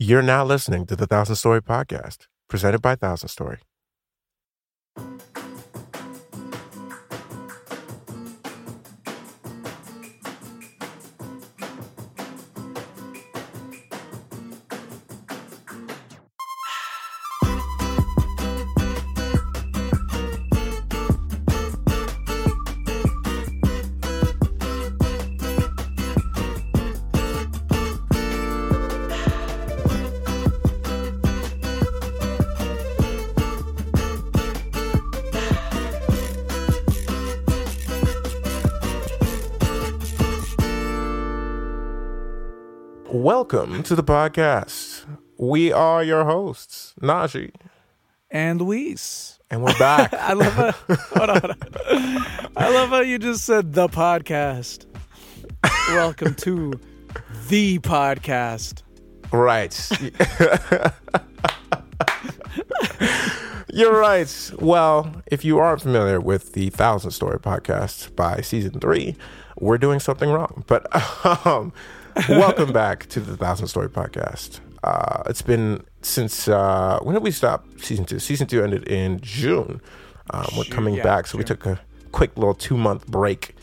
You're now listening to the Thousand Story Podcast, presented by Thousand Story. Welcome to the podcast. We are your hosts, Naji, and Luis. and we're back. I love how, hold on, hold on. I love how you just said the podcast. Welcome to the podcast. right. You're right. Well, if you aren't familiar with the Thousand Story podcast by season three, we're doing something wrong. But um, welcome back to the Thousand Story podcast. Uh, it's been since uh, when did we stop season two? Season two ended in June. Um, we're coming yeah, back, so we took a quick little two month break.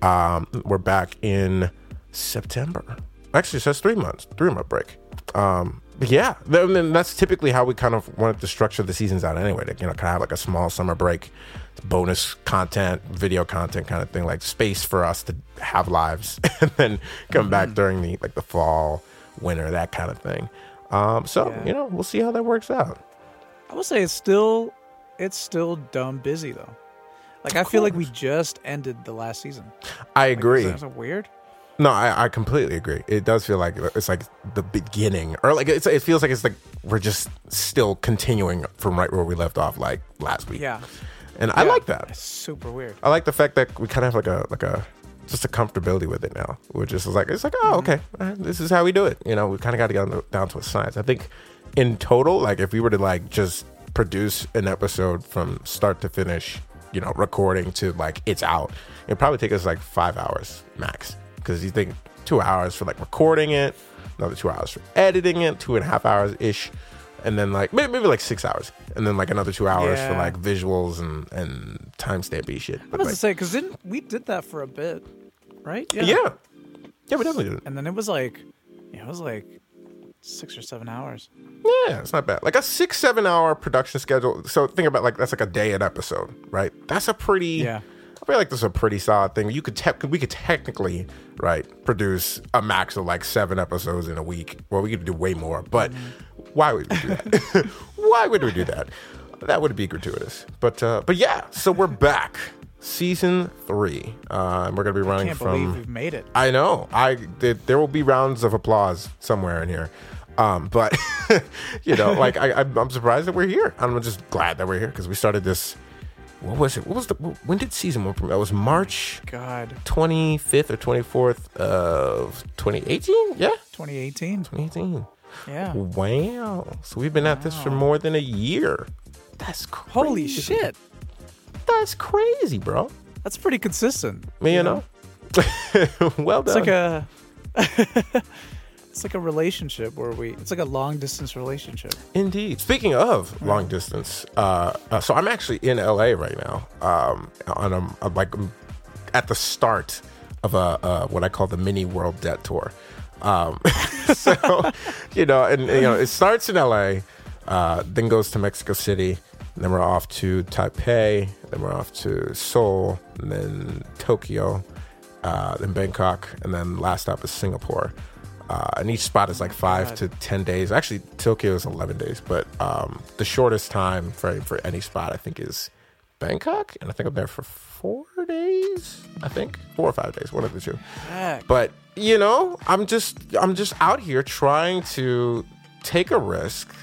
Um, we're back in September. Actually, it says three months, three month break. Um, yeah, th- then that's typically how we kind of wanted to structure the seasons out anyway. To you know, kind of have like a small summer break, bonus content, video content kind of thing, like space for us to have lives, and then come back Mm-hmm. during the like the fall, winter, that kind of thing. Um, so Yeah. you know, we'll see how that works out. I would say it's still it's still dumb busy though. Like I feel like we just ended the last season. I Like, agree. Is that weird? No, I, I completely agree. It does feel like it's like the beginning, or like it's, it feels like it's like we're just still continuing from right where we left off, like last week. Yeah. and I like that. It's super weird. I like the fact that we kind of have like a like a just a comfortability with it now. We're just like it's like oh okay, uh, this is how we do it. You know, we kind of got to get down to a science. I think in total, like if we were to like just produce an episode from start to finish, you know, recording to like it's out, it'd probably take us like five hours max. Because you think two hours for like recording it, another two hours for editing it, two and a half hours ish. And then like maybe, maybe like six hours, and then like another two hours for like visuals and and timestampy shit. I was like, to say because we did that for a bit, right? yeah. yeah. we definitely did it. And then it was like, it was like six or seven hours. Yeah, it's not bad. Like a six, seven hour production schedule. So think about like that's like a day an episode, right? That's a pretty. Yeah. I feel like this is a pretty solid thing. You could te- we could technically right produce a max of like seven episodes in a week. Well, we could do way more, but why would we do that? why would we do that? That would be gratuitous. But uh, but yeah, so we're back, season three. Uh, and we're gonna be running Can't from. believe we've made it. I know. I there, there will be rounds of applause somewhere in here. Um, but you know, like I, I'm surprised that we're here. I'm just glad that we're here because we started this. What was it? What was the? When did season one? premiere? That was March God, 25th or 24th of 2018. Yeah, 2018. 2018. Yeah. Wow. So we've been at this for more than a year. That's crazy. Holy shit. That's crazy, bro. That's pretty consistent. Me, You, know. well It's done. like a It's like a relationship where we it's like a long distance relationship. Indeed. Speaking of long distance, uh, uh, so I'm actually in LA right now. Um, on a, a- like at the start of a uh, what I call the mini world debt tour. Um, so you know, and you know, it starts in LA, uh, then goes to Mexico City, then we're off to Taipei, then we're off to Seoul, and then Tokyo, uh, then Bangkok, and then last stop is Singapore. Uh, and each spot is like five God. to 10 days. Actually, Tokyo is 11 days, but um, the shortest time for, for any spot, I think, is Bangkok. And I think I'm there for four days, I think. Four or five days, one of the two. Heck. But, you know, I'm just, I'm just out here trying to take a risk,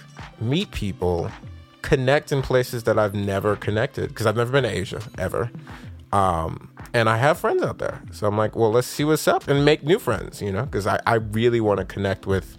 meet people, connect in places that I've never connected because I've never been to Asia ever. Um, and I have friends out there. So I'm like, well, let's see what's up and make new friends, you know, because I, I really want to connect with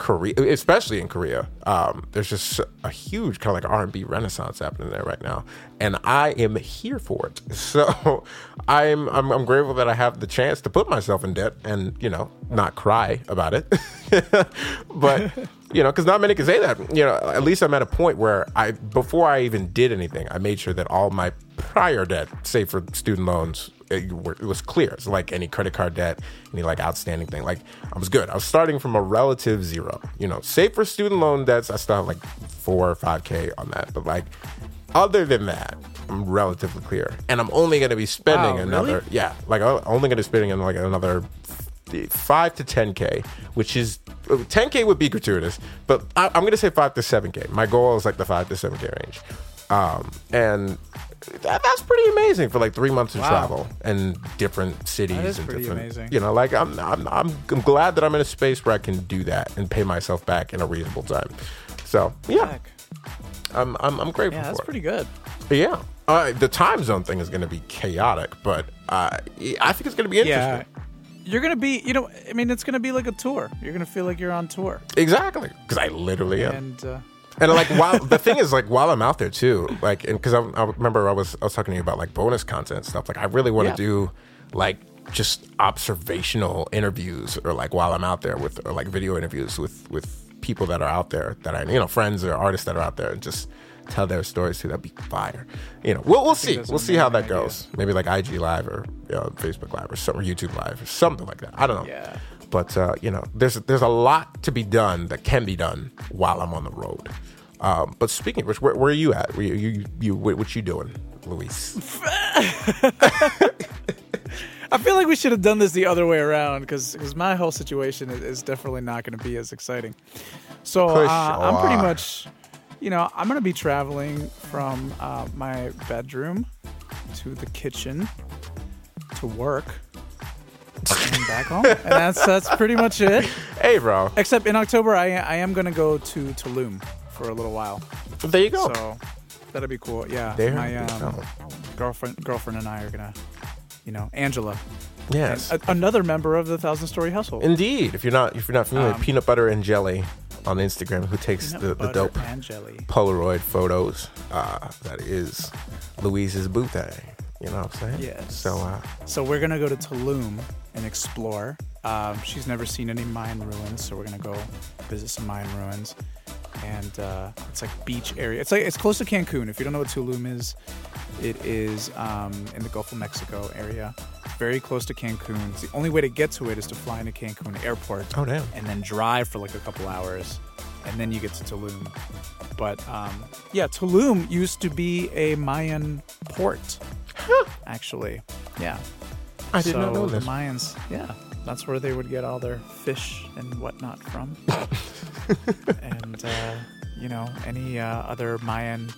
Korea, especially in Korea, um, there's just a huge kind of like R and B renaissance happening there right now, and I am here for it. So I'm, I'm I'm grateful that I have the chance to put myself in debt and you know not cry about it, but you know because not many can say that. You know, at least I'm at a point where I before I even did anything, I made sure that all my prior debt, say for student loans, it, it was clear. It's like any credit card debt, any like outstanding thing. Like I was good. I was starting from a relative zero. You know, save for student loan debts, I still have like four or five k on that. But like other than that, I'm relatively clear, and I'm only going to be spending Wow, another. really? Yeah, like I'm only going to be spending like another five to ten k, which is ten k would be gratuitous, but I, I'm going to say five to seven k. My goal is like the five to seven k range, um, and that, that's pretty amazing for like three months of Wow. travel and different cities That is and pretty different. amazing. You know, like I'm, I'm, I'm, I'm glad that I'm in a space where I can do that and pay myself back in a reasonable time. So yeah, Heck. I'm, I'm, I'm grateful Yeah, that's pretty good. Yeah. Uh, the time zone thing is going to be chaotic, but uh, I think it's going to be interesting. Yeah. You're gonna be, you know, I mean, it's gonna be like a tour. You're gonna feel like you're on tour, Exactly, because I literally am. and uh, And like while the thing is like while I'm out there too, like and because I, I remember I was I was talking to you about like bonus content and stuff. Like I really want to Yeah. do like just observational interviews or like while I'm out there with or like video interviews with with people that are out there that I you know friends or artists that are out there and just tell their stories too. That'd be fire. You know, we'll we'll see. We'll see how that idea. goes. Maybe like IG live or you know, Facebook live or something, or YouTube live or something like that. I don't know. Yeah. But uh, you know, there's there's a lot to be done that can be done while I'm on the road. Um, but speaking of which, where, where are you at? Where you, you, you, what you doing, Luis? I feel like we should have done this the other way around because my whole situation is, is definitely not going to be as exciting. So uh, I'm pretty much, you know, I'm going to be traveling from uh, my bedroom to the kitchen to work and back home, and that's that's pretty much it. Hey, bro. Except in October, I I am going to go to Tulum for a little while, There you go. so that'll be cool. Yeah, there my you um, go. girlfriend girlfriend and I are gonna, you know, Angela Yes, a- another member of the Thousand Story Household. indeed. If you're not if you're not familiar, Um, peanut butter and jelly on Instagram, who takes the, the dope. Polaroid photos. Uh, that is Luis's boothé. You know what I'm saying? Yes. So uh, So we're gonna go to Tulum and explore. Um, she's never seen any Mayan ruins, so we're gonna go visit some Mayan ruins. And uh, it's like beach area. It's like it's close to Cancun. If you don't know what Tulum is, it is um, in the Gulf of Mexico area, very close to Cancun. The only way to get to it is to fly into Cancun Airport. oh damn. and then drive for like a couple hours, and then you get to Tulum. But um, yeah, Tulum used to be a Mayan port, actually. Yeah. I did so not know this. the. Mayans, yeah, that's where they would get all their fish and whatnot from. and uh, you know, any uh, other Mayan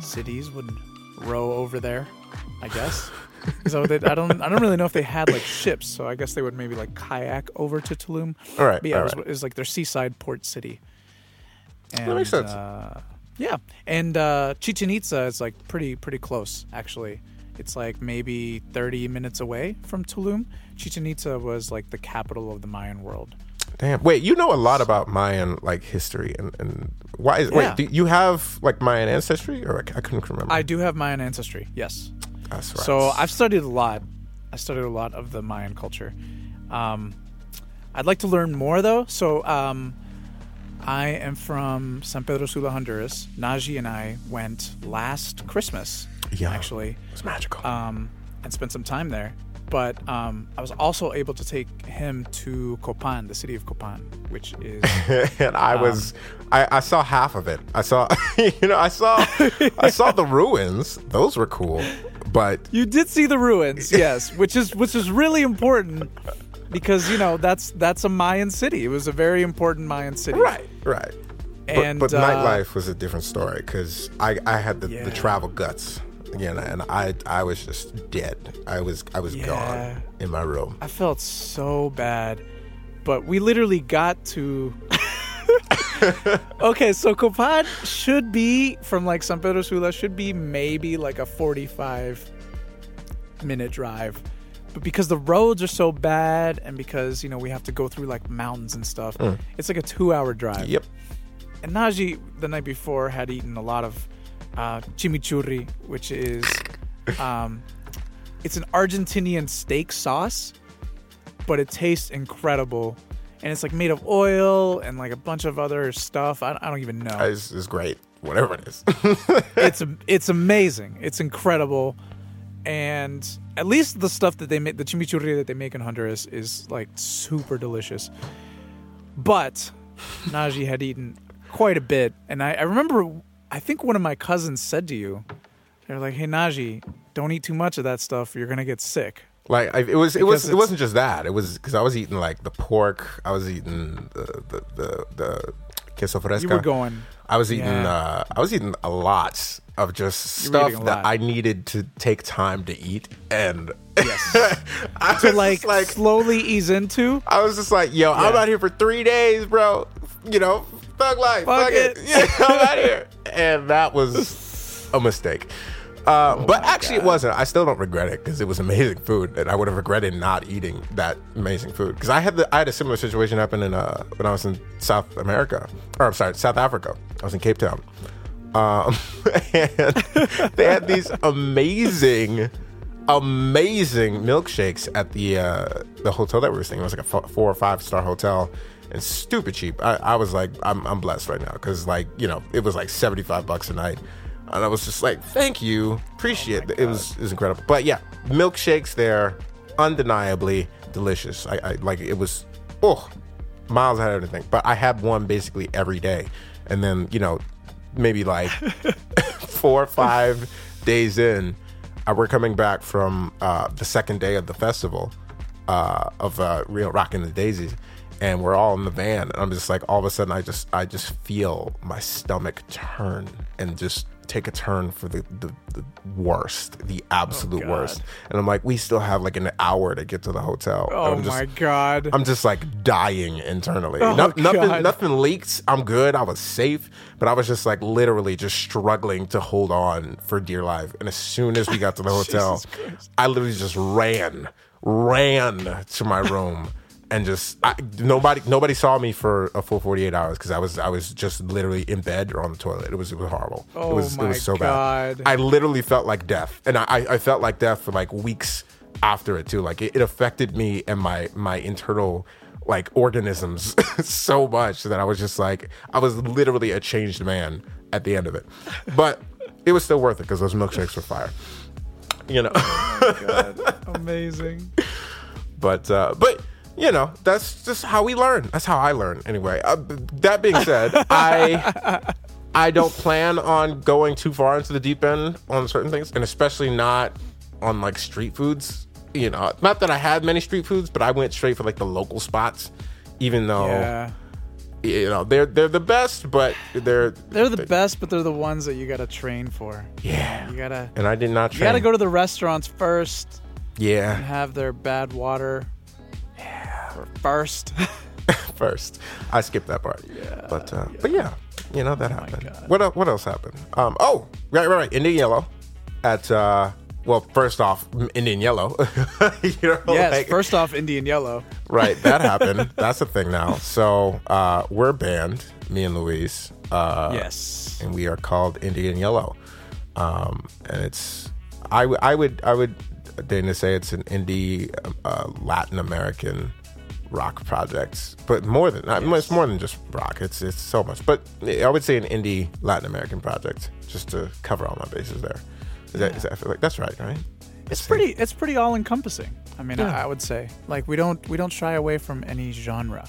cities would row over there, I guess. so they, I don't, I don't really know if they had like ships. So I guess they would maybe like kayak over to Tulum. All right. But yeah, all it was, right. it was like their seaside port city. And, makes sense. Uh, yeah, and uh, Chichen Itza is like pretty pretty close actually. It's like maybe 30 minutes away from Tulum. Chichen Itza was like the capital of the Mayan world. Damn. Wait, you know a lot about Mayan like history and, and why is Yeah. wait, do you have like Mayan ancestry or I, I couldn't remember. I do have Mayan ancestry, yes. That's right. So I've studied a lot. I studied a lot of the Mayan culture. Um, I'd like to learn more though. So um, I am from San Pedro Sula, Honduras. Naji and I went last Christmas, Yeah. actually, was magical. um, and spent some time there. But um, I was also able to take him to Copan, the city of Copan, which is and I was um, I, I saw half of it. I saw you know, I saw I saw the ruins. Those were cool. But You did see the ruins, yes, which is which is really important because you know that's that's a Mayan city. It was a very important Mayan city. right, right. And but but uh, nightlife was a different story because I, I had the, Yeah. the travel guts again, and I I was just dead. I was I was Yeah. gone in my room. I felt so bad, but we literally got to. okay, so Copan should be from like San Pedro Sula should be maybe like a forty-five minute drive, but because the roads are so bad and because you know we have to go through like mountains and stuff, it's like a two-hour drive. Yep. And Naji the night before had eaten a lot of uh, chimichurri, which is um, it's an Argentinian steak sauce, but it tastes incredible. And it's like made of oil and like a bunch of other stuff. I, I don't even know. It's, it's great. Whatever it is. it's it's amazing. It's incredible, and at least the stuff that they make, the chimichurri that they make in Honduras, is like super delicious. But Naji had eaten quite a bit, and I, I remember, I think one of my cousins said to you, they were like, "Hey Naji, don't eat too much of that stuff. You're gonna get sick." Like I, it was, it was, it wasn't just that. It was because I was eating like the pork. I was eating the the the, the queso fresca. You were going. I was eating. Yeah. Uh, I was eating a lot of just stuff that. I needed to take time to eat, and Yes. I was to just like, like slowly ease into. I was just like, yo, I'm Yeah. out here for three days, bro. You know, thug life, Fuck fuck, it. it. Yeah, I'm out here, and that was a mistake. Uh, but my actually, it wasn't. I still don't regret it because it was amazing food, and I would have regretted not eating that amazing food. Because I had the I had a similar situation happen in uh, when I was in South America, or I'm sorry, South Africa. I was in Cape Town, um, and they had these amazing amazing milkshakes at the uh, the hotel that we were staying. It was like a four or five star hotel, and stupid cheap. I, I was like, I'm, I'm blessed right now because like you know it was like seventy five bucks a night, and I was just like, thank you, appreciate it. It was it was incredible. But yeah, milkshakes there, undeniably delicious. I, I like it was oh miles ahead of everything. But I had one basically every day, and then you know maybe like four or five days in, uh, we're coming back from uh, the second day of the festival uh, of uh, Real Rockin' the Daisies, and we're all in the van. And I'm just like, all of a sudden, I just I just feel my stomach turn and just take a turn for the the, the worst, the absolute oh, God. worst. And I'm like, we still have like an hour to get to the hotel. Oh I'm just, my god. I'm just like dying internally. Oh, No- nothing, nothing leaked. I'm good. I was safe, but I was just like literally just struggling to hold on for dear life. And as soon as we got to the hotel, I literally just ran, ran to my room. And just I, nobody, nobody saw me for a full forty eight hours because I was, I was just literally in bed or on the toilet. It was, it was horrible. Oh it was, my it was so God. bad. I literally felt like death, and I, I felt like death for like weeks after it too. Like it, it affected me and my my internal like organisms so much that I was just like I was literally a changed man at the end of it. But it was still worth it because those milkshakes were fire. You know, God. Amazing. but uh, but you know that's just how we learn. That's how I learn anyway. Uh, that being said, I. I don't plan on going too far into the deep end on certain things, and especially not on like street foods. You know, not that I had many street foods, but I went straight for like the local spots, even though Yeah. you know they're they're the best, but they're They're the best, but they're the ones that you gotta train for. yeah. You gotta And I did not. you gotta go to the restaurants first and Yeah, have their bad water. First. first. I skipped that part. Yeah, but uh, but yeah, you know that happened. What el- what else happened? Um, oh, right, right, right. Indian Yellow at uh, well, first off, Indian Yellow. you know, yes. like- first off, Indian yellow. Right, that happened. That's a thing now. So uh, we're a band, me and Luis. Uh, yes. and we are called Indian Yellow. Um, and it's I, w- I would I would Dana say it's an indie uh, Latin American rock projects, but more than I mean, it's more than just rock. It's it's so much, but I would say an indie Latin American project just to cover all my bases there. Is that, is that, I feel like that's right, right? It's pretty. It's pretty all encompassing. I mean, Yeah. I, I would say like we don't we don't shy away from any genre.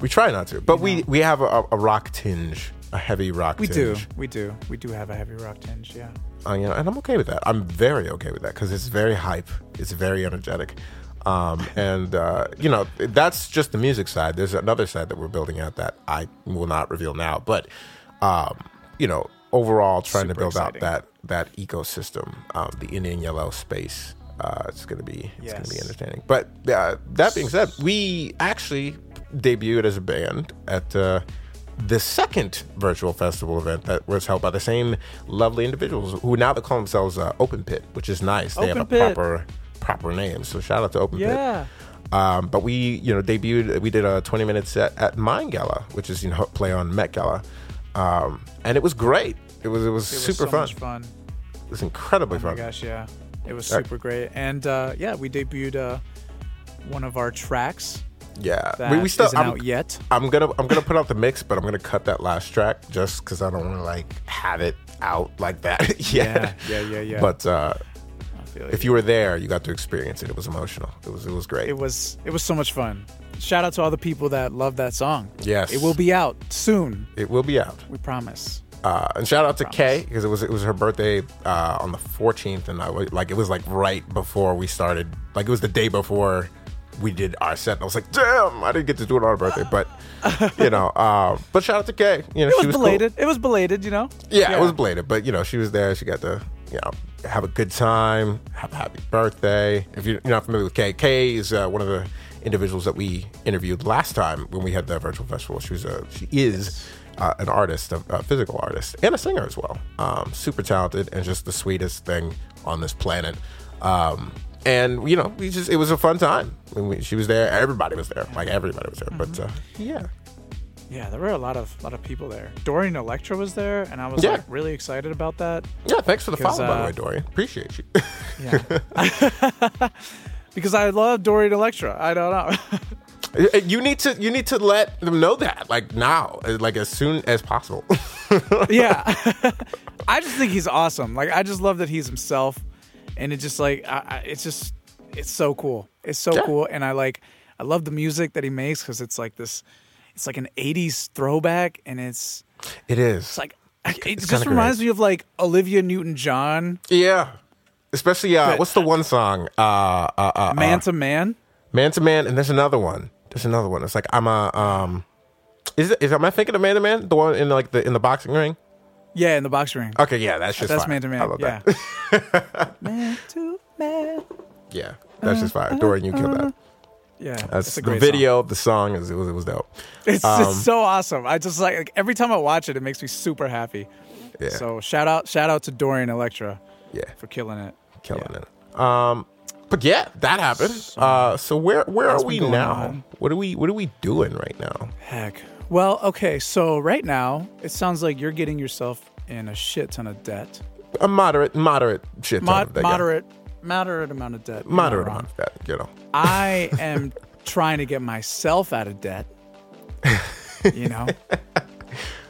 We try not to, but we we have a, a rock tinge, a heavy rock. Tinge. We do. We do. We do have a heavy rock tinge. Yeah. uh, you know, and I'm okay with that. I'm very okay with that because it's very hype. It's very energetic, um, and uh, you know that's just the music side. There's another side that we're building out that I will not reveal now, but um, you know, overall, trying to build exciting. out that that ecosystem, um, the Indian yellow space. Uh, it's gonna be it's gonna be Yes. entertaining. But uh, that being said, we actually debuted as a band at. Uh, the second virtual festival event that was held by the same lovely individuals who now they call themselves uh, Open Pit, which is nice. they have a Pit. proper proper names. So shout out to Open Pit. Yeah. Um, but we, you know, debuted. We did a 20 minute set at Mind Gala, which is you know play on Met Gala, um, and it was great. It was it was It was super so fun. fun. It was incredibly Oh my fun. gosh, yeah. It was super great. And uh, yeah, we debuted uh, one of our tracks Yeah, we, we still. I'm, out yet. I'm gonna I'm gonna put out the mix, but I'm gonna cut that last track just because I don't want to like have it out like that yet. Yeah, yeah, yeah, yeah. But uh, I feel if you were there, you got to experience it. It was emotional. It was it was great. it was it was so much fun. Shout out to all the people that love that song. yes, It will be out soon. It will be out. We promise. Uh, and shout out to Promise. Kay because it was it was her birthday uh, on the 14th, and I was like it was like right before we started. Like it was the day before we did our set. And I was like, damn, I didn't get to do it on her birthday, but you know. Uh, but shout out to Kay. You know, It she was was cool. belated. It was belated, you know. Yeah, it was belated, but you know, she was there. She got to, you know, have a good time, have a happy birthday. If you're not familiar with Kay, Kay is uh, one of the individuals that we interviewed last time when we had the virtual festival. She was a, she is uh, an artist, a, a physical artist, and a singer as well. Um, super talented and just the sweetest thing on this planet. Um, and you know, we just it was a fun time. When we, she was there, everybody was there, like everybody was there. But uh, yeah, Yeah, there were a lot of lot of people there. Dorian Electra was there, and I was Yeah. like really excited about that yeah. Thanks for the follow, by the uh, way, Dorian. Appreciate you. Yeah. because I love Dorian Electra. I don't know. Uh, You need to you need to let them know that like now, uh, like as soon as possible. yeah. I just think he's awesome. Like I just love that he's himself, and it just like I, I, it's just it's so cool. It's so Yeah. cool, and I like I love the music that he makes because it's like this. It's like an '80s throwback, and it's it is. it's like it it's just reminds me of like Olivia Newton-John, yeah, especially uh, But- what's the one song? Uh, uh, uh, Man uh, to Man. man to man, and there's another one. There's another one. It's like I'm a um. Is it? Is am I thinking of man to man? The one in like the in the boxing ring? Yeah, in the box ring. Okay, yeah, that's just That's man to I man. love Yeah. that. man to man. yeah, that's just fire. Dorian, you killed that. Yeah, That's the video of the song is it was it was dope. It's Um, just so awesome. I just like, like every time I watch it, it makes me super happy. Yeah, So shout out, shout out to Dorian Electra yeah, for killing it. killing Yeah. it. Um, but yeah, that happened. uh, so where where are we now? on. What are we what are we doing right now? Heck. Well, okay. So right now, it sounds like you're getting yourself in a shit ton of debt. A moderate moderate shit. ton Mod- of that, yeah. Moderate, amount of debt. Moderate amount of that. You know. I am trying to get myself out of debt. You know,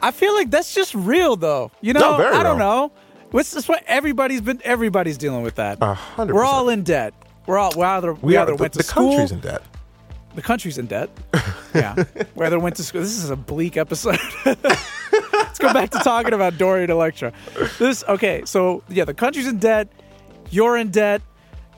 I feel like that's just real, though. You know, No, I don't know. What's this? What everybody's been? Everybody's dealing with that. Hundred. We're all in debt. We're all we either we, We are. either The, went to the school. The country's in debt. the country's in debt. Yeah, we either went to school. This is a bleak episode. Let's go back to talking about Dorian Electra. This okay? So yeah, the country's in debt. You're in debt,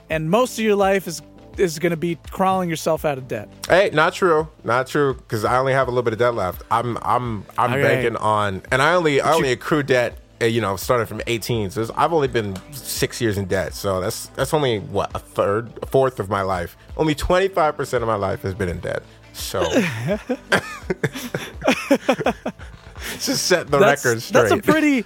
and most of your life is is going to be crawling yourself out of debt. Hey, not true. Not true. Because I only have a little bit of debt left. I'm I'm I'm Okay. banking on, and I only I only you- accrue debt. uh, You know, starting from 18. So I've only been six years in debt. So that's that's only what a third, a fourth of my life. Only 25 percent of my life has been in debt. So just set the That's, record straight. that's a pretty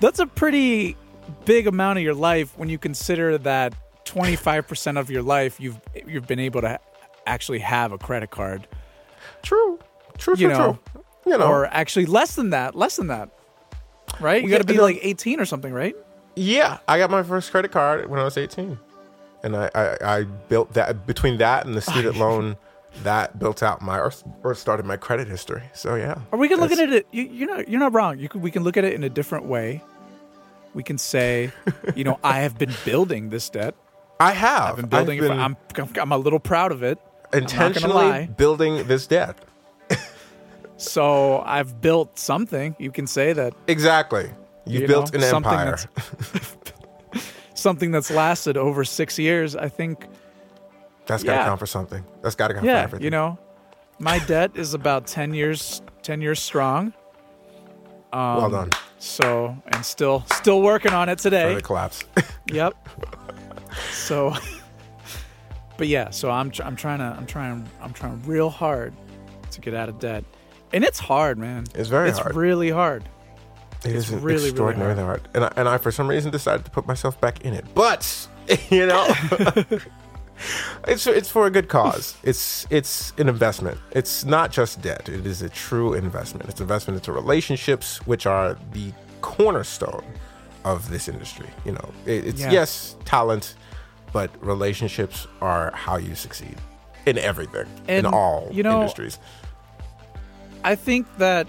that's a pretty big amount of your life when you consider that 25% of your life you've you've been able to actually have a credit card true. True. you True. know, true. You know. or actually less than that, less than that. Right? You got to be like 18 or something, right? Yeah, I got my first credit card when I was 18. And I, I, I built that between that and the student loan, that built out my or, or started my credit history. So yeah. Or we can look at it you, you're not you're not wrong. You could, we can look at it in a different way. We can say, you know, I have been building this debt. I have. I've been building I've it. been For, I'm I'm a little proud of it. I'm not gonna intentionally building this debt. So I've built something. You can say that Exactly. You've You built know, an something empire. something that's lasted over six years. I think, That's got to yeah. count for something. That's got to count for yeah, everything. you know, my debt is about ten years, ten years strong. Um, well done So and still, still working on it today. the collapse. Yep. So, but yeah, so I'm tr- I'm trying to I'm trying I'm trying real hard to get out of debt, and it's hard, man. It's very hard. it's hard. really hard. It It's is really, really extraordinarily hard. And, I, and I, for some reason, decided to put myself back in it. But you know. it's it's for a good cause. It's it's an investment. It's not just debt. It is a true investment. It's investment into relationships, which are the cornerstone of this industry. You know, it, it's Yeah. yes talent, but relationships are how you succeed in everything in all you know, industries. I think that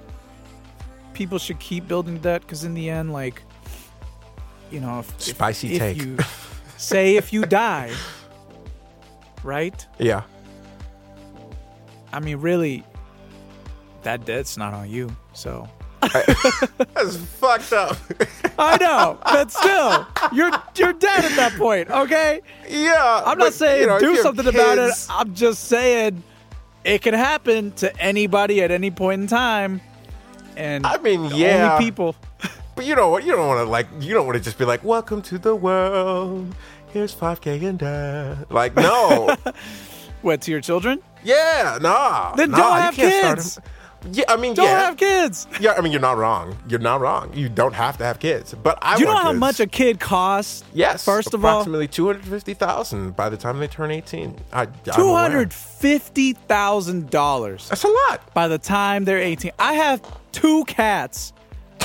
people should keep building debt because in the end, like, you know, if, if- Spicy if take. you say if you die, right? Yeah. I mean, really, that debt's not on you. So That's fucked up. I know, but still, you're you're dead at that point. Okay, yeah. I'm but, not saying you know, do something about it. I'm just saying it can happen to anybody at any point in time. And I mean, yeah. only people. But you know what? You don't want to like. You don't want to just be like, "Welcome to the world. Here's 5k in debt." Like, no. What to your children? yeah, nah. Then nah, don't have kids. Yeah, I mean, Don't yeah, have kids. yeah. I mean, you're not wrong. You're not wrong. You don't have to have kids. But I Do you know how kids. much a kid costs? Yes. First of all, approximately two hundred fifty thousand by the time they turn eighteen. Two hundred fifty thousand dollars That's a lot. by the time they're eighteen. I have two cats.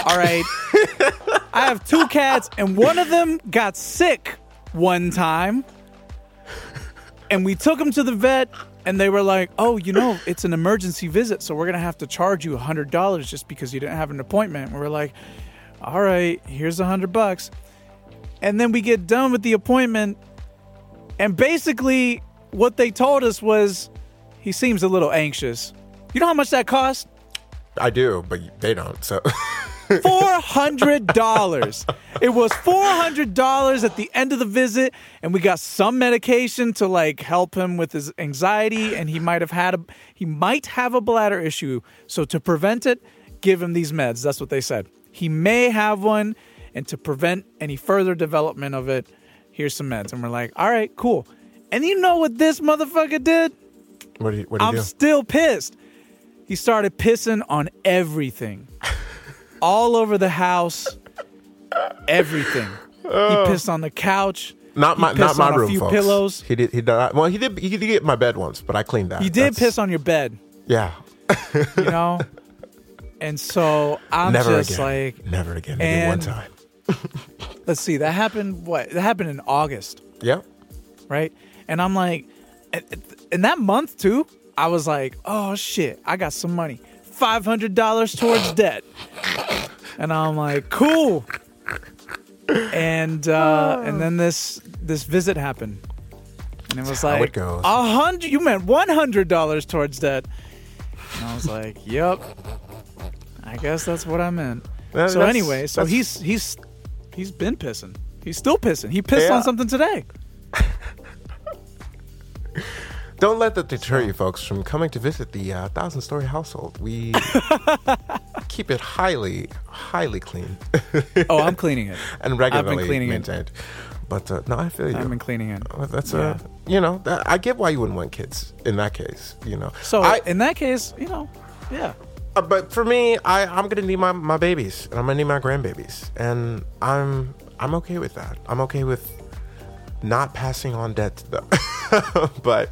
All right, I have two cats, and one of them got sick one time, and we took him to the vet. And they were like, "Oh, you know, it's an emergency visit, so we're gonna have to charge you hundred dollars just because you didn't have an appointment." And we are like, "All right, here's a hundred bucks." And then we get done with the appointment, and basically, what they told us was, he seems a little anxious. You know how much that cost? I do, but they don't. So Four hundred dollars. It was four hundred dollars at the end of the visit, and we got some medication to like help him with his anxiety, and he might have had a he might have a bladder issue. So to prevent it, give him these meds. That's what they said. He may have one, and to prevent any further development of it, here's some meds. And we're like, all right, cool. And you know what this motherfucker did? what do you what do you I'm do? still pissed. He started pissing on everything, all over the house, everything. He oh. pissed on the couch. Not my not my on a few folks. pillows. He did. He did. Not, well, he did. He did get my bed once, but I cleaned that. He did That's- piss on your bed, Yeah. you know. and so I'm Never just again. like, Never again. Maybe one and- time. let's see. That happened. What? That happened in August. Yeah. right? And I'm like, and- in that month too, I was like, oh shit, I got some money, five hundred dollars towards debt, and I'm like, cool. And uh, and then this this visit happened, and it was how like it goes. a hundred. You meant one hundred dollars towards debt, and I was like, yep. I guess that's what I meant. Yeah, so anyway, so he's he's he's been pissing. He's still pissing. He pissed Yeah. on something today. Don't let that deter you, folks, from coming to visit the uh, thousand story household. We keep it highly, highly clean Oh, I'm cleaning it. and regularly I've been cleaning it. maintained. But uh, no, I feel you. I've been cleaning it. That's Yeah. uh, you know, that, I get why you wouldn't want kids in that case. You know, So I, in that case, you know, yeah. Uh, but for me, I, I'm gonna need my, my babies and I'm gonna need my grandbabies, and I'm I'm okay with that. I'm okay with not passing on debt them. but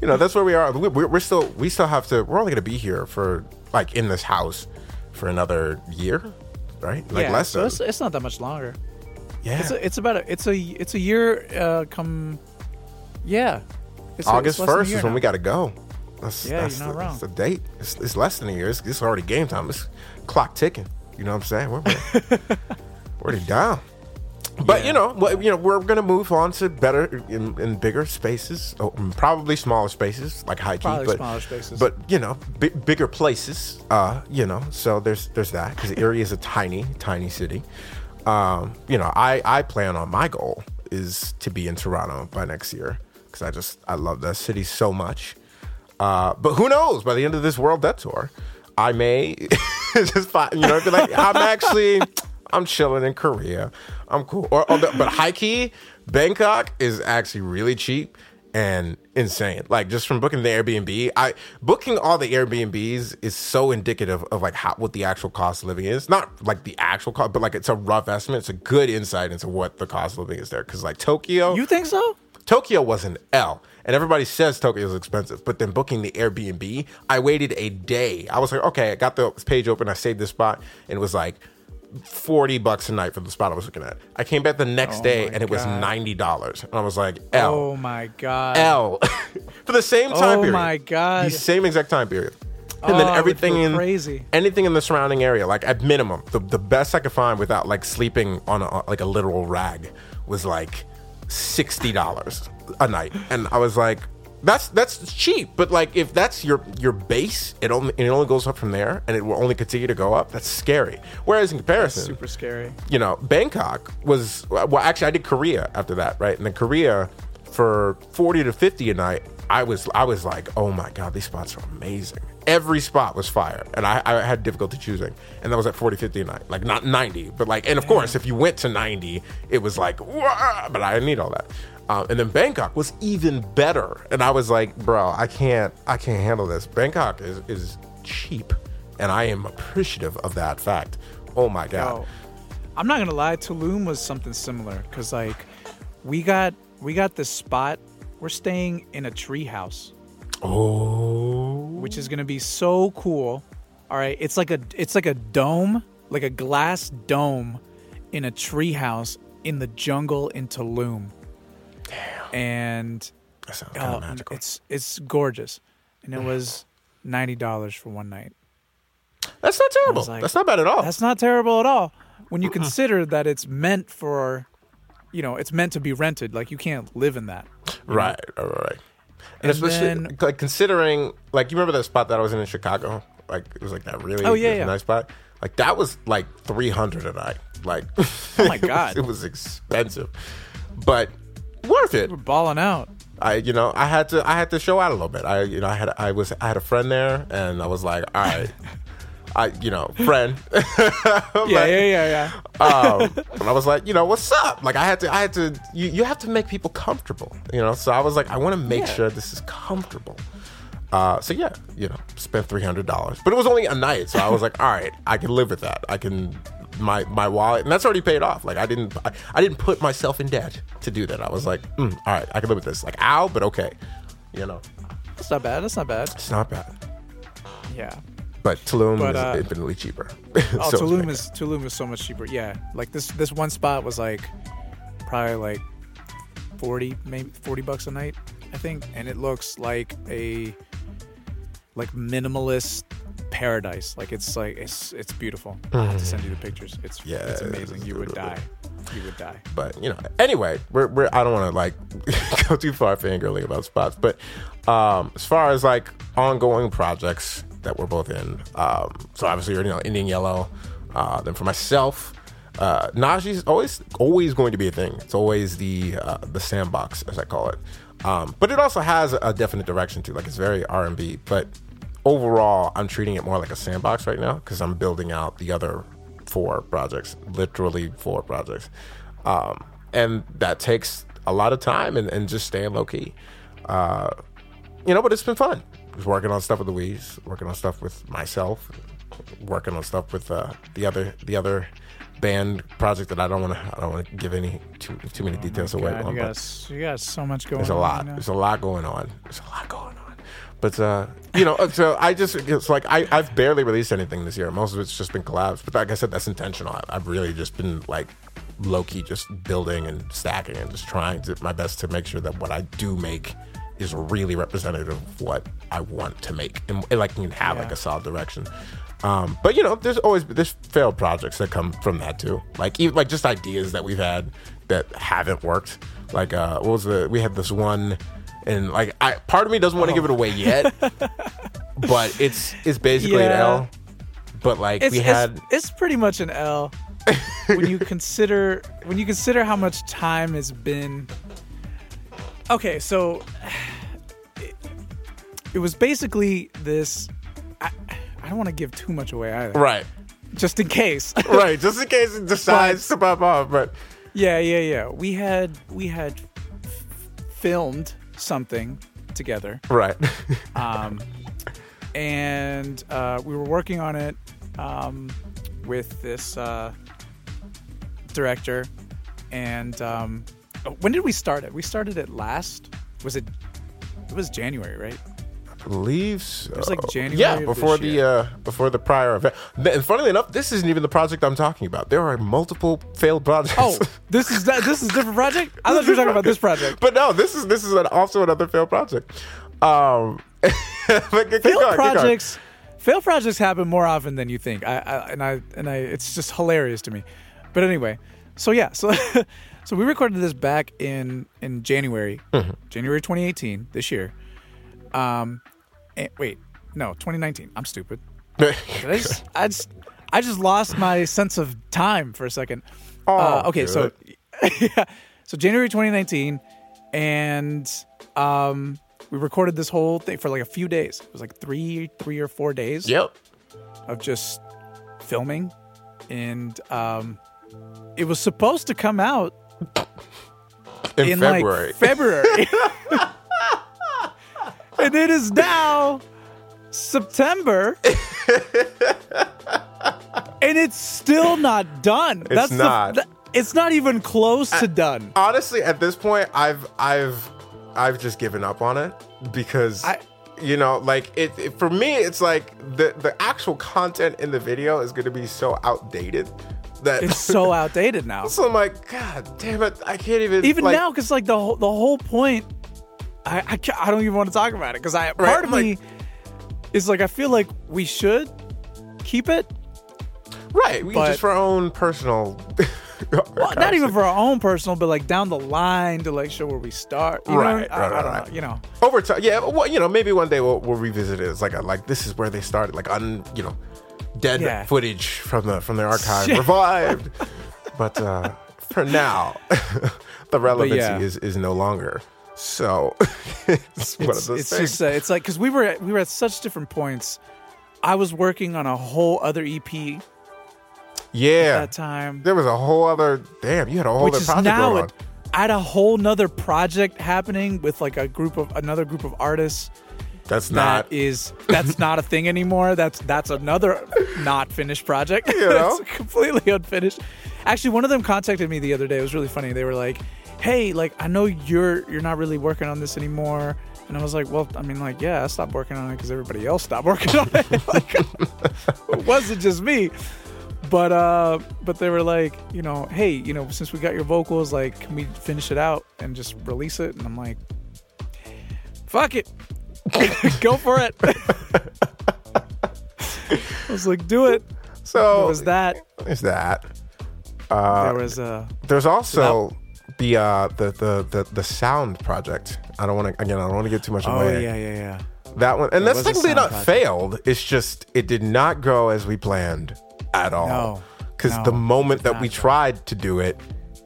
you know, that's where we are. We, we're, we're still we still have to. We're only gonna be here for like in this house for another year, right? Like yeah, less so than it's, it's not that much longer. yeah. It's a, it's about a, it's a it's a year uh, come yeah. It's August it's less than a first is when now. we got to go. That's, Yeah, that's you're not the, wrong. That's the date. It's, it's less than a year. It's, it's already game time. It's clock ticking. You know what I'm saying? We're, we're we're already down. But Yeah. you know, what you know, we're gonna move on to better in, in bigger spaces, oh, mm, probably smaller spaces like high key, Probably but smaller spaces. but you know, bi- bigger places. Uh, you know, so there's there's that because Erie is a tiny, tiny city. Um, you know, I I plan on my goal is to be in Toronto by next year because I just I love that city so much. Uh, but who knows? By the end of this World Debt Tour, I may just find, you know, be like, I'm actually, I'm chilling in Korea. I'm cool. Or, oh, or the, but high key, Bangkok is actually really cheap, and insane. Like just from booking the Airbnb, I booking all the Airbnbs is so indicative of like how what the actual cost of living is. Not like the actual cost, but like it's a rough estimate. It's a good insight into what the cost of living is there. Because like Tokyo, You think so? Tokyo was an L. And everybody says Tokyo is expensive, but then booking the Airbnb, I waited a day. I was like, okay, I got the page open, I saved this spot, and it was like 40 bucks a night for the spot I was looking at. I came back the next Oh day and it was $90. And I was like, oh L. Oh my god. L. for the same time Oh period. my God. The same exact time period. And Oh, then everything in crazy. anything in the surrounding area, like at minimum, the, the best I could find without like sleeping on a, like a literal rag was like sixty dollars a night, and I was like, that's that's cheap, but like if that's your your base, it only it only goes up from there, and it will only continue to go up. That's scary. Whereas in comparison, Super scary. you know, Bangkok was well. Actually, I did Korea after that, right? And then Korea for forty to fifty a night, I was I was like, oh my god, these spots are amazing. Every spot was fire, and I, I had difficulty choosing. And that was at 40, 50 a night, like not ninety, but like, and of course, if you went to ninety, it was like, "Wah," but I didn't need all that. Um, and then Bangkok was even better, and I was like, bro, I can't, I can't handle this. Bangkok is is cheap, and I am appreciative of that fact. Oh my god. Oh, I'm not gonna lie. Tulum was something similar because like we got we got this spot. We're staying in a tree house, Oh, which is gonna be so cool. All right, it's like a it's like a dome, like a glass dome, in a tree house in the jungle in Tulum. And that sounds kind of um, magical. it's it's gorgeous, and it was ninety dollars for one night. That's not terrible. like, That's not bad at all. That's not terrible at all when you consider that it's meant for, you know, it's meant to be rented. Like you can't live in that. right, right, right. And, And especially then- like considering, like you remember that spot that I was in in Chicago? Like it was like that really Oh, yeah, it was a yeah. nice spot. Like that was like three hundred a night. Like Oh my it was- God. it was expensive, but worth it. We're balling out. I you know I had to I had to show out a little bit. I you know I had I was I had a friend there and I was like all right. I, you know, friend. Yeah, yeah, yeah, yeah. um, and I was like, you know, what's up? Like, I had to, I had to, you, you have to make people comfortable, you know. So I was like, I want to make Yeah. sure this is comfortable. Uh, so yeah, you know, spent three hundred dollars, but it was only a night, so I was like, all right, I can live with that. I can my my wallet, and that's already paid off. Like I didn't, I, I didn't put myself in debt to do that. I was like, mm, all right, I can live with this. Like, ow, but okay, you know, That's not bad. That's not bad. it's not bad. Yeah. But Tulum But, is uh, infinitely cheaper. Oh, So Tulum is Tulum is so much cheaper. Yeah, like this this one spot was like probably like forty, maybe forty bucks a night, I think, and it looks like a like minimalist paradise. Like it's like it's it's beautiful. I have to send you the pictures. It's. Yeah, it's it's amazing. You would die. You would die. but you know anyway we're, we're i don't want to like go too far fangirling about spots but um as far as like ongoing projects that we're both in um so obviously you know indian yellow uh then for myself uh naji's always always going to be a thing it's always the uh the sandbox as i call it um but it also has a definite direction too like it's very r&b but overall i'm treating it more like a sandbox right now because i'm building out the other four projects, literally four projects. Um, and that takes a lot of time and, and just staying low key. Uh, you know, but it's been fun. Just working on stuff with Luis, working on stuff with myself, working on stuff with uh, the other the other band project that I don't want to I don't want to give any too too many details away. Oh God, on, you but- got you got so much going. there's a lot. right. There's a lot going on. There's a lot going on. But uh, you know, so I just it's like I I've barely released anything this year. Most of it's just been collabs. But like I said, that's intentional. I- I've really just been like low key, just building and stacking and just trying to my best to make sure that what I do make is really representative of what I want to make and, and like can have like a solid direction. Um, but you know, there's always there's failed projects that come from that too. Like even like just ideas that we've had that haven't worked. Like uh, what was the we had this one, and like I part of me doesn't want to give it away oh. yet, but it's it's basically an L. But like it's, we had it's, it's pretty much an L when you consider when you consider how much time has been. Okay, so it, it was basically this. I, I don't want to give too much away either, right, just in case. right, just in case it decides to pop off. But yeah, yeah, yeah. We had we had f- filmed something together, Right. um, and uh, we were working on it um, with this uh, director. And um, when did we start it? We started it last. Was it? It was January, right? Believe so. was like January Yeah, before the year. uh, before the prior event. And funnily enough, this isn't even the project I'm talking about. There are multiple failed projects. Oh, this is that. This is a different project. I thought you were talking about this project. but no, this is this is an, also another failed project. Um, but failed going. projects failed projects happen more often than you think I, I and i and i it's just hilarious to me but anyway so yeah so so we recorded this back in in january Mm-hmm. january 2018 this year um and, wait. No 2019 i'm stupid. I just, I just i just lost my sense of time for a second. Oh, uh, okay so yeah. So january 2019 and um we recorded this whole thing for like a few days. It was like three three or four days Yep. of just filming. And um it was supposed to come out In, in February. like February. and it is now September. and it's still not done. That's the- not. th- it's not even close to done. Honestly, at this point, I've I've I've just given up on it because I- you know, like it, it- for me, it's like the the actual content in the video is going to be so outdated that It's so outdated now. so I'm like, God damn it, I can't even Even like, now, because like the whole, the whole point, I I, ca- I don't even want to talk about it because I part Right, of like- me is like I feel like we should keep it right, we but- just for our own personal. Well, not even for our own personal, but like down the line to like show where we start. You know? Right, I, right, I don't right. know. You know. over time. Yeah, well, you know, maybe one day we'll, we'll revisit it. It's like a, like this is where they started, like un, you know, dead Yeah. footage from the from the archive revived. but uh, for now, the relevancy yeah. is is no longer. So it's, one of those it's things. just uh, it's like because we were at, we were at such different points. I was working on a whole other EP Yeah at that time, there was a whole other. Damn, you had a whole which other project now going on. I had a whole nother project happening with like a group of another group of artists. That's not. is that's not a thing anymore. That's that's another not finished project. You know? it's completely unfinished. Actually, one of them contacted me the other day. It was really funny. They were like, "Hey, like I know you're you're not really working on this anymore." And I was like, "Well, I mean, like, yeah, I stopped working on it because everybody else stopped working on it. like, it wasn't just me." But uh, but they were like, you know, hey, you know, since we got your vocals, like, can we finish it out and just release it? And I'm like, fuck it, go for it. I was like, do it. so There was that. There's that. Uh, There was uh There's also the uh the, the the the sound project. I don't want to again. I don't want to get too much away. oh away. yeah yeah yeah. That one, and There that's was a technically sound not project. failed. It's just it did not go as we planned at all. No, because no, the moment that we tried to do it,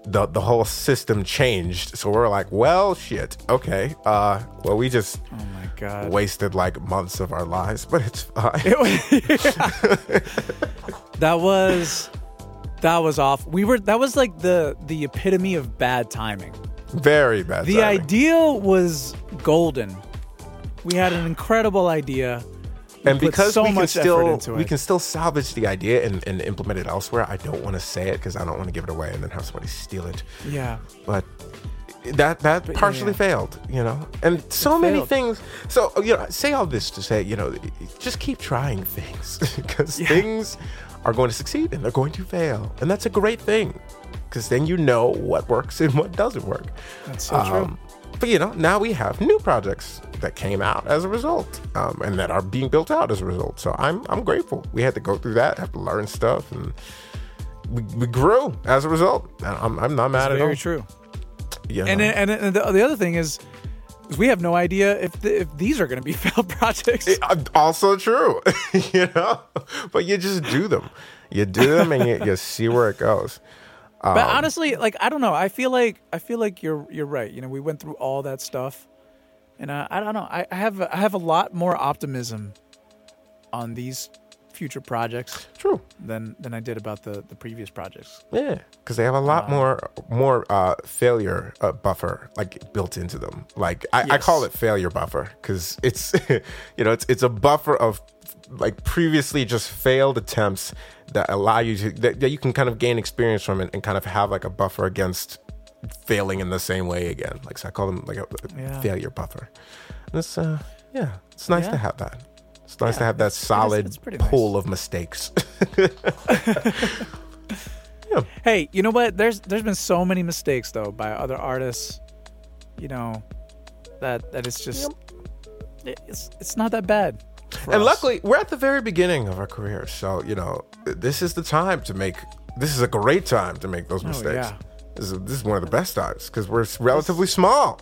the the whole system changed. So we're like, well, shit. Okay. Uh, well, we just Oh my god. wasted like months of our lives, but it's fine. It was- that was that was off. We were that was like the the epitome of bad timing. Very bad. The timing. idea was golden. We had an incredible idea. We and because so we can still we can still salvage the idea and, and implement it elsewhere. I don't want to say it because I don't want to give it away and then have somebody steal it. Yeah. But that that partially yeah. failed, you know. And so many things. So you know, I say all this to say, you know, just keep trying things because Yeah. things are going to succeed and they're going to fail, and that's a great thing because then you know what works and what doesn't work. That's so true. Um, but you know, now we have new projects that came out as a result, um, and that are being built out as a result. So I'm I'm grateful. We had to go through that, have to learn stuff, and we, we grew as a result. I'm I'm not mad at all. Very true. You And and, and the, the other thing is, is we have no idea if the, if these are going to be failed projects. Uh, also true, you know. But you just do them. You do them, and you, you see where it goes. but um, honestly, like I don't know. I feel like I feel like you're you're right. You know, we went through all that stuff, and uh, I don't know. I, I have I have a lot more optimism on these future projects True. than than I did about the the previous projects. Yeah, because they have a lot more more uh, failure uh, buffer like built into them. Like I, I call it failure buffer because it's you know it's it's a buffer of like previously just failed attempts that allow you to that, that you can kind of gain experience from it and kind of have like a buffer against failing in the same way again. Like so I call them like a, Yeah. failure buffer. And it's uh yeah, it's nice to have that. It's nice to have that it's- solid it's nice. pool of mistakes. Hey, you know what? There's there's been so many mistakes though by other artists. You know, that that it's just it's it's not that bad. And us. luckily, we're at the very beginning of our career. So, you know, this is the time to make, this is a great time to make those oh, mistakes. Oh, yeah. This, is, this is one of the best times because we're relatively small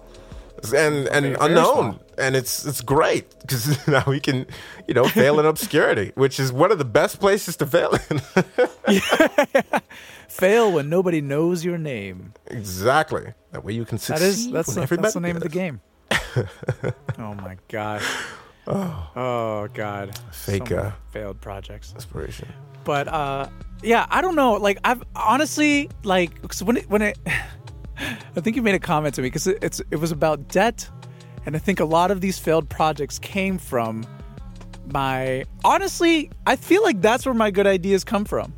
and, and unknown. And it's it's great because now we can, you know, fail in obscurity, which is one of the best places to fail in. fail when nobody knows your name. exactly. That way you can succeed That is that's the, that's the name of the game. oh my god. Oh god. Fake, So uh, failed projects. Inspiration. But uh yeah, I don't know. Like I've honestly like 'cause when it when it I think you made a comment to me because it, it's it was about debt, and I think a lot of these failed projects came from my honestly. I feel like that's where my good ideas come from.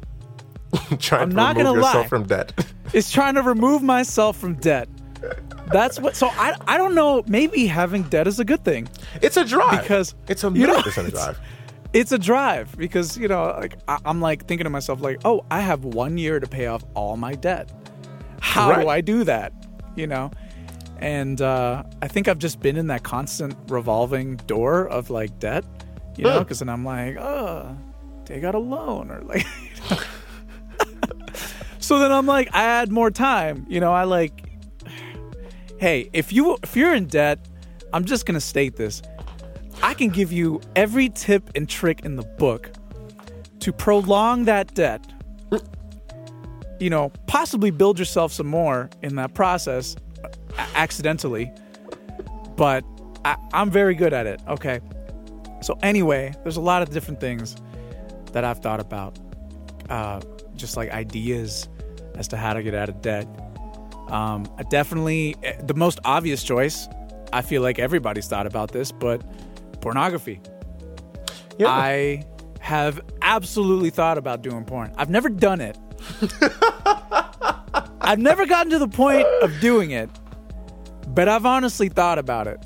Trying I'm to not remove gonna yourself lie. from debt. Is trying to remove myself from debt. That's what. So I I don't know. Maybe having debt is a good thing. It's a drive. Because, it's a you know, percent a it's- drive. it's a drive because you know like I, i'm like thinking to myself like oh i have one year to pay off all my debt how Right. do i do that you know and uh, i think i've just been in that constant revolving door of like debt you know because then i'm like oh take out a loan or like so then i'm like i add more time you know i like hey if you if you're in debt i'm just gonna state this I can give you every tip and trick in the book to prolong that debt. You know, possibly build yourself some more in that process accidentally. But I, I'm very good at it. Okay. So, anyway, there's a lot of different things that I've thought about, uh, just like ideas as to how to get out of debt. Um, I definitely, eh, the most obvious choice, I feel like everybody's thought about this, but pornography. Yeah. I have absolutely thought about doing porn. I've never done it. I've never gotten to the point of doing it, but I've honestly thought about it.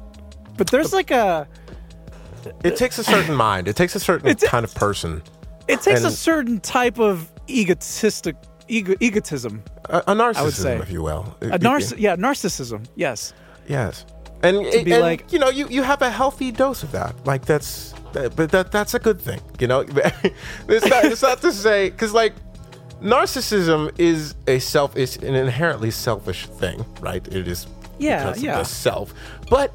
But there's like a, It takes a certain mind. It takes a certain It's- kind of person. it takes a certain type of egotistic ego, egotism, A, a narcissism, say. if you will. a narciss, yeah, narcissism. Yes, Yes. And, to be and, like- you know, you, you have a healthy dose of that. Like that's, that, but that that's a good thing. You know, it's not it's not to say because like narcissism is a self is an inherently selfish thing, right? It is Yeah, because of the self, but.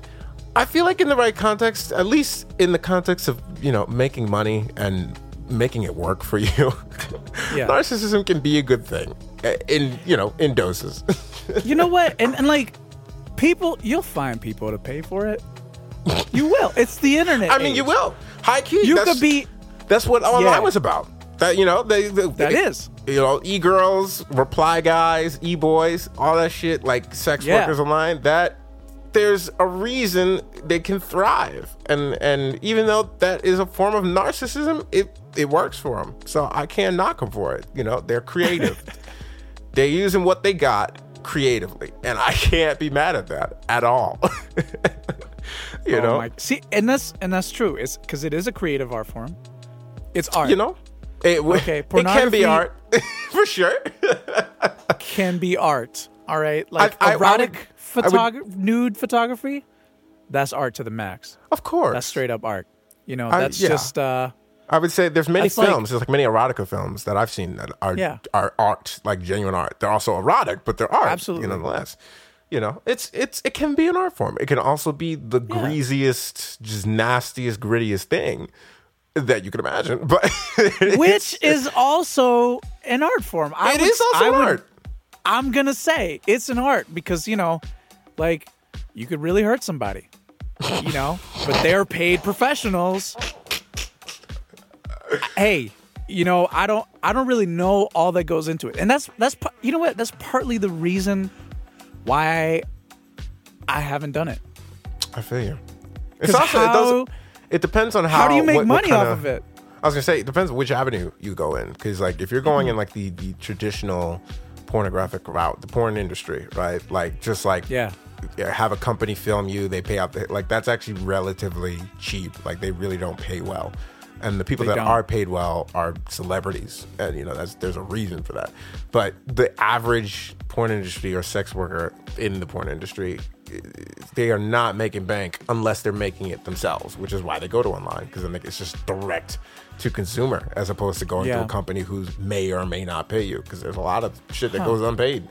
I feel like in the right context, at least in the context of you know making money and making it work for you, Yeah. narcissism can be a good thing uh, in you know in doses. you know what? And and like people, you'll find people to pay for it. You will. It's the internet. I mean, age. you will. High key. You that's- could be. That's what online Yeah. was about. That you know, they, they That is. You know, e girls, reply guys, e boys, all that shit, like sex Yeah. workers online. That there's a reason they can thrive, and and even though that is a form of narcissism, it it works for them. So I can't knock them for it. You know, they're creative. they're using what they got creatively, and I can't be mad at that at all. you Oh know, my- see, and that's and that's true. It's because it is a creative art form. It's art. you know. It, Okay, it can be art for sure. can be art. All right, like I- I erotic would- I would- photog- nude photography. That's art to the max. Of course. That's straight up art. You know, I- that's yeah. just uh I would say there's many That's like- films, there's like many erotica films that I've seen that are Yeah. are art, like genuine art. They're also erotic, but they're art. Absolutely. Nonetheless. You know, it's it's it can be an art form. It can also be the greasiest, just nastiest, grittiest thing that you can imagine. But which is also an art form. I it would- is also I an would- art. I'm gonna say it's an art because you know, like you could really hurt somebody, you know, but they're paid professionals. hey, you know, I don't I don't really know all that goes into it. And that's that's you know what? That's partly the reason why I haven't done it. I feel you. It's also it doesn't. It depends on how. How do you make what- what money off kinda- of it? I was gonna say it depends which avenue you go in because like if you're going in like the the traditional pornographic route, the porn industry, right? Like just like Yeah. yeah, have a company film you, they pay out the like that's actually relatively cheap. Like they really don't pay well. And the people They that don't. are paid well are celebrities, and you know that's there's a reason for that. But the average porn industry or sex worker in the porn industry, they are not making bank unless they're making it themselves, which is why they go to online because then it's just direct to consumer as opposed to going to a company who may or may not pay you because there's a lot of shit that goes unpaid.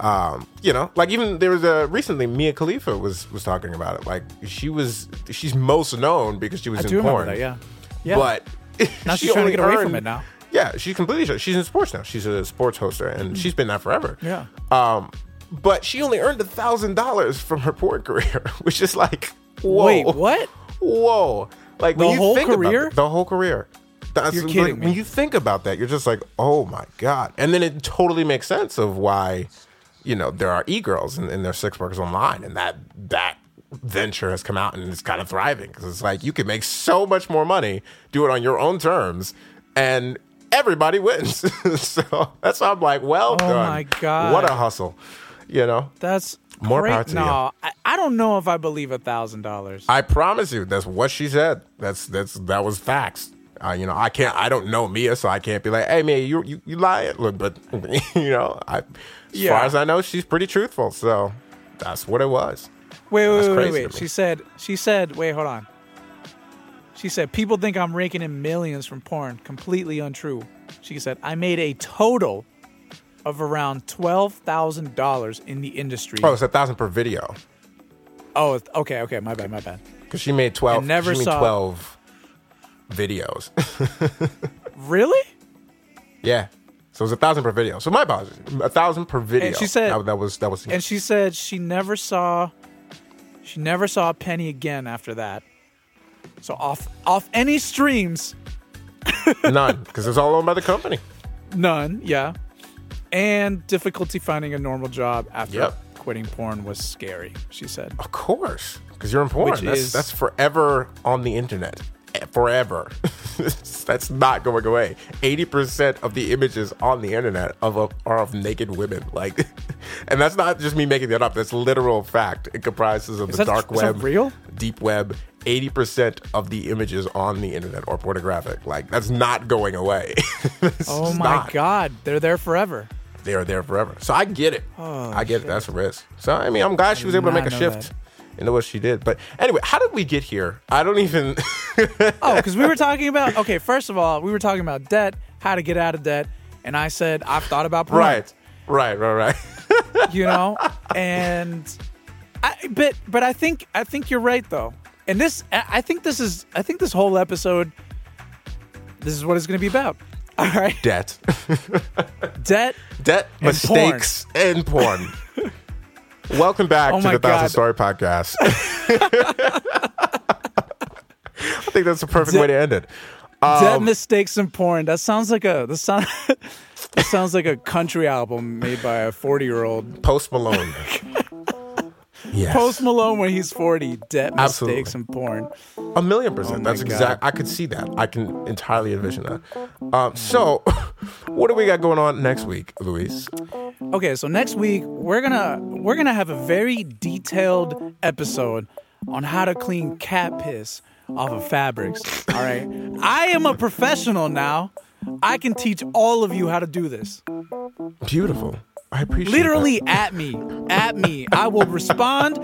Um, you know, like even there was a recently Mia Khalifa was was talking about it. Like she was she's most known because she was I in do porn. that, yeah. Yeah. But Now she she's trying to only get away from it now. Yeah, she's completely she's in sports now. She's a sports hoster and she's been that forever. Yeah. Um, but she only earned a thousand dollars from her porn career, which is like whoa. Wait, what? Whoa! Like The when you whole think about career? it, the whole career. That's You're like, kidding me. When you think about that, you're just like, oh my god! And then it totally makes sense of why, you know, there are e girls and, and there's sex workers online, and that that venture has come out and it's kind of thriving because it's like you can make so much more money, do it on your own terms, and everybody wins. so that's why I'm like, well Oh done. my God. what a hustle! You know, That's More great. power to you. no, I, I don't know if I believe a thousand dollars. I promise you, that's what she said. That's that's that was facts. Uh, you know, I can't. I don't know Mia, so I can't be like, "Hey, Mia, you you, you lie." Look, but you know, I, as Yeah. far as I know, she's pretty truthful. So that's what it was. Wait, wait, wait, wait, wait. She said, she said, wait, hold on. She said, people think I'm raking in millions from porn. Completely untrue. She said, I made a total of around $12,000 in the industry. Oh, it's a thousand per video Oh, okay, okay. My bad, my bad. because she made twelve. And never saw- twelve videos. Really? yeah, so it was a thousand per video. So my apologies, a thousand per video. And she said- that, that was that was And she said she never saw, she never saw a penny again after that. So off, off any streams, none because it's all owned by the company. none, yeah. And difficulty finding a normal job after Yep. quitting porn was scary, she said. Of course, because you're in porn. Which That's, is- that's forever on the internet. Forever. that's not going away. 80% of the images on the internet of are of naked women. Like, and that's not just me making that up. That's literal fact. It comprises of Is the that- dark web, real? deep web. 80% of the images on the internet are pornographic. Like, that's not going away. Oh my not. God, they're there forever. They are there forever. So I get it. Oh, I get it. That's a risk. So I mean, I'm glad she was able to make a shift that. Into what she did. But anyway, how did we get here? I don't even. Oh, because we were talking about okay. First of all, we were talking about debt, how to get out of debt, and I said I've thought about porn, right, right, right, right. you know, and I but but I think I think you're right though, and this I think this is I think this whole episode, this is what it's going to be about. All right, Debt, debt. debt, And mistakes, and porn. Welcome back Oh to the Thousand God. Story Podcast. I think that's the perfect way to end it. debt Um, mistakes and porn. That sounds like a that sound that sounds like a country album made by a forty year old Post Malone. yes. Post Malone when he's forty. Debt Absolutely. mistakes and porn. A million percent. Oh That's exact. I could see that. I can entirely envision that. Um, so, what do we got going on next week, Luis? Okay, so next week we're gonna we're gonna have a very detailed episode on how to clean cat piss off of fabrics. All right, I am a professional now. I can teach all of you how to do this. Beautiful. I appreciate. Literally at me, at me. I will respond.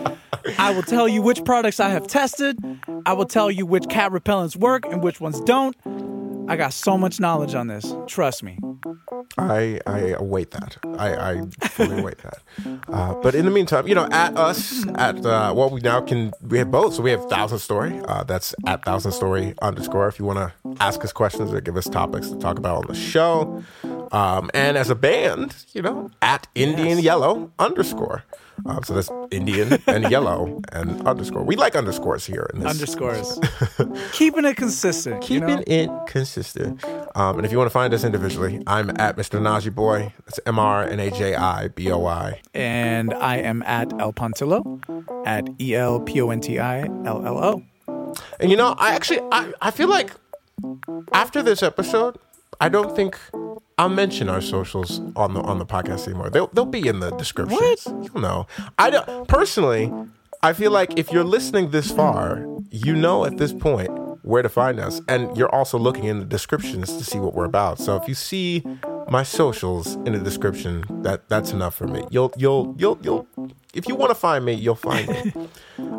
I will tell you which products I have tested. I will tell you which cat repellents work and which ones don't. I got so much knowledge on this. Trust me. I I await that. I, I fully await that. Uh, but in the meantime, you know, at us at uh, what we now can we have both. So we have Thousand Story. Uh, that's at Thousand Story underscore. If you want to ask us questions or give us topics to talk about on the show. Um, and as a band, you know, at Indian Yes. Yellow underscore. Um, so that's Indian and yellow and underscore. We like underscores here in this. Underscores. Keeping it consistent. you Keeping know? it consistent. Um, and if you want to find us individually, I'm at Mr. Naji Boy. That's M R N A J I B O I. And I am at El Pontillo, at E L P O N T I L L O. And you know, I actually I, I feel like after this episode, I don't think I'll mention our socials on the on the podcast anymore. They'll they'll be in the descriptions. You'll know. I don't personally. I feel like if you're listening this far, you know at this point where to find us, and you're also looking in the descriptions to see what we're about. So if you see my socials in the description, that that's enough for me. You'll you'll you'll you'll if you want to find me, you'll find me.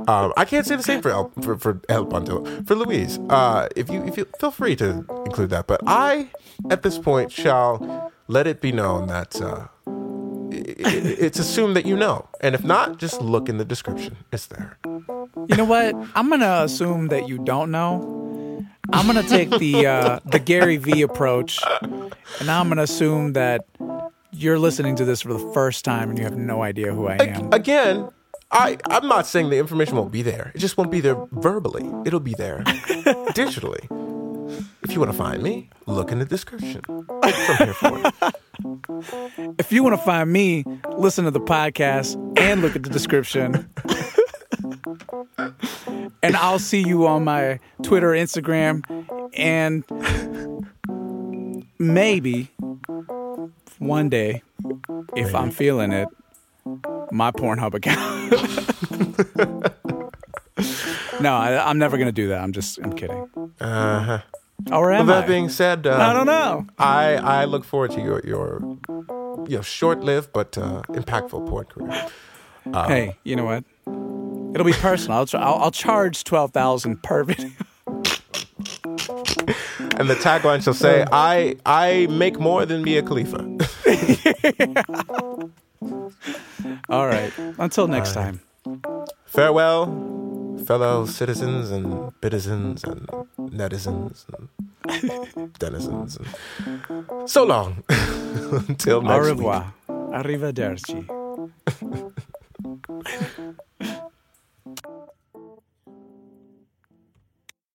Um, I can't say the same for El, for, for El Pontillo. For Luis, uh, if you if you feel free to include that, but I at this point shall let it be known that uh, i- i- it's assumed that you know, and if not, just look in the description. It's there. You know what? I'm gonna assume that you don't know. I'm gonna take the uh, the Gary V approach, and I'm gonna assume that you're listening to this for the first time and you have no idea who I am. Again, I I'm not saying the information won't be there. It just won't be there verbally. It'll be there digitally. If you want to find me, look in the description. From here forward. If you want to find me, listen to the podcast and look at the description. and I'll see you on my Twitter, Instagram, and maybe one day, if I'm feeling it, my Pornhub account. no, I, I'm never gonna do that. I'm just, I'm kidding. Uh huh. Or am With that I? being said, uh, I don't know. I I look forward to your your your short-lived but uh, impactful porn career. hey, you know what? It'll be personal. I'll, I'll, I'll charge twelve thousand per video. and the tagline shall say, oh, "I I make more than Mia Khalifa." All right. Until next right. time. Farewell, fellow citizens and bitizens and netizens and denizens. And so long. Until next Au revoir. Week. Arrivederci.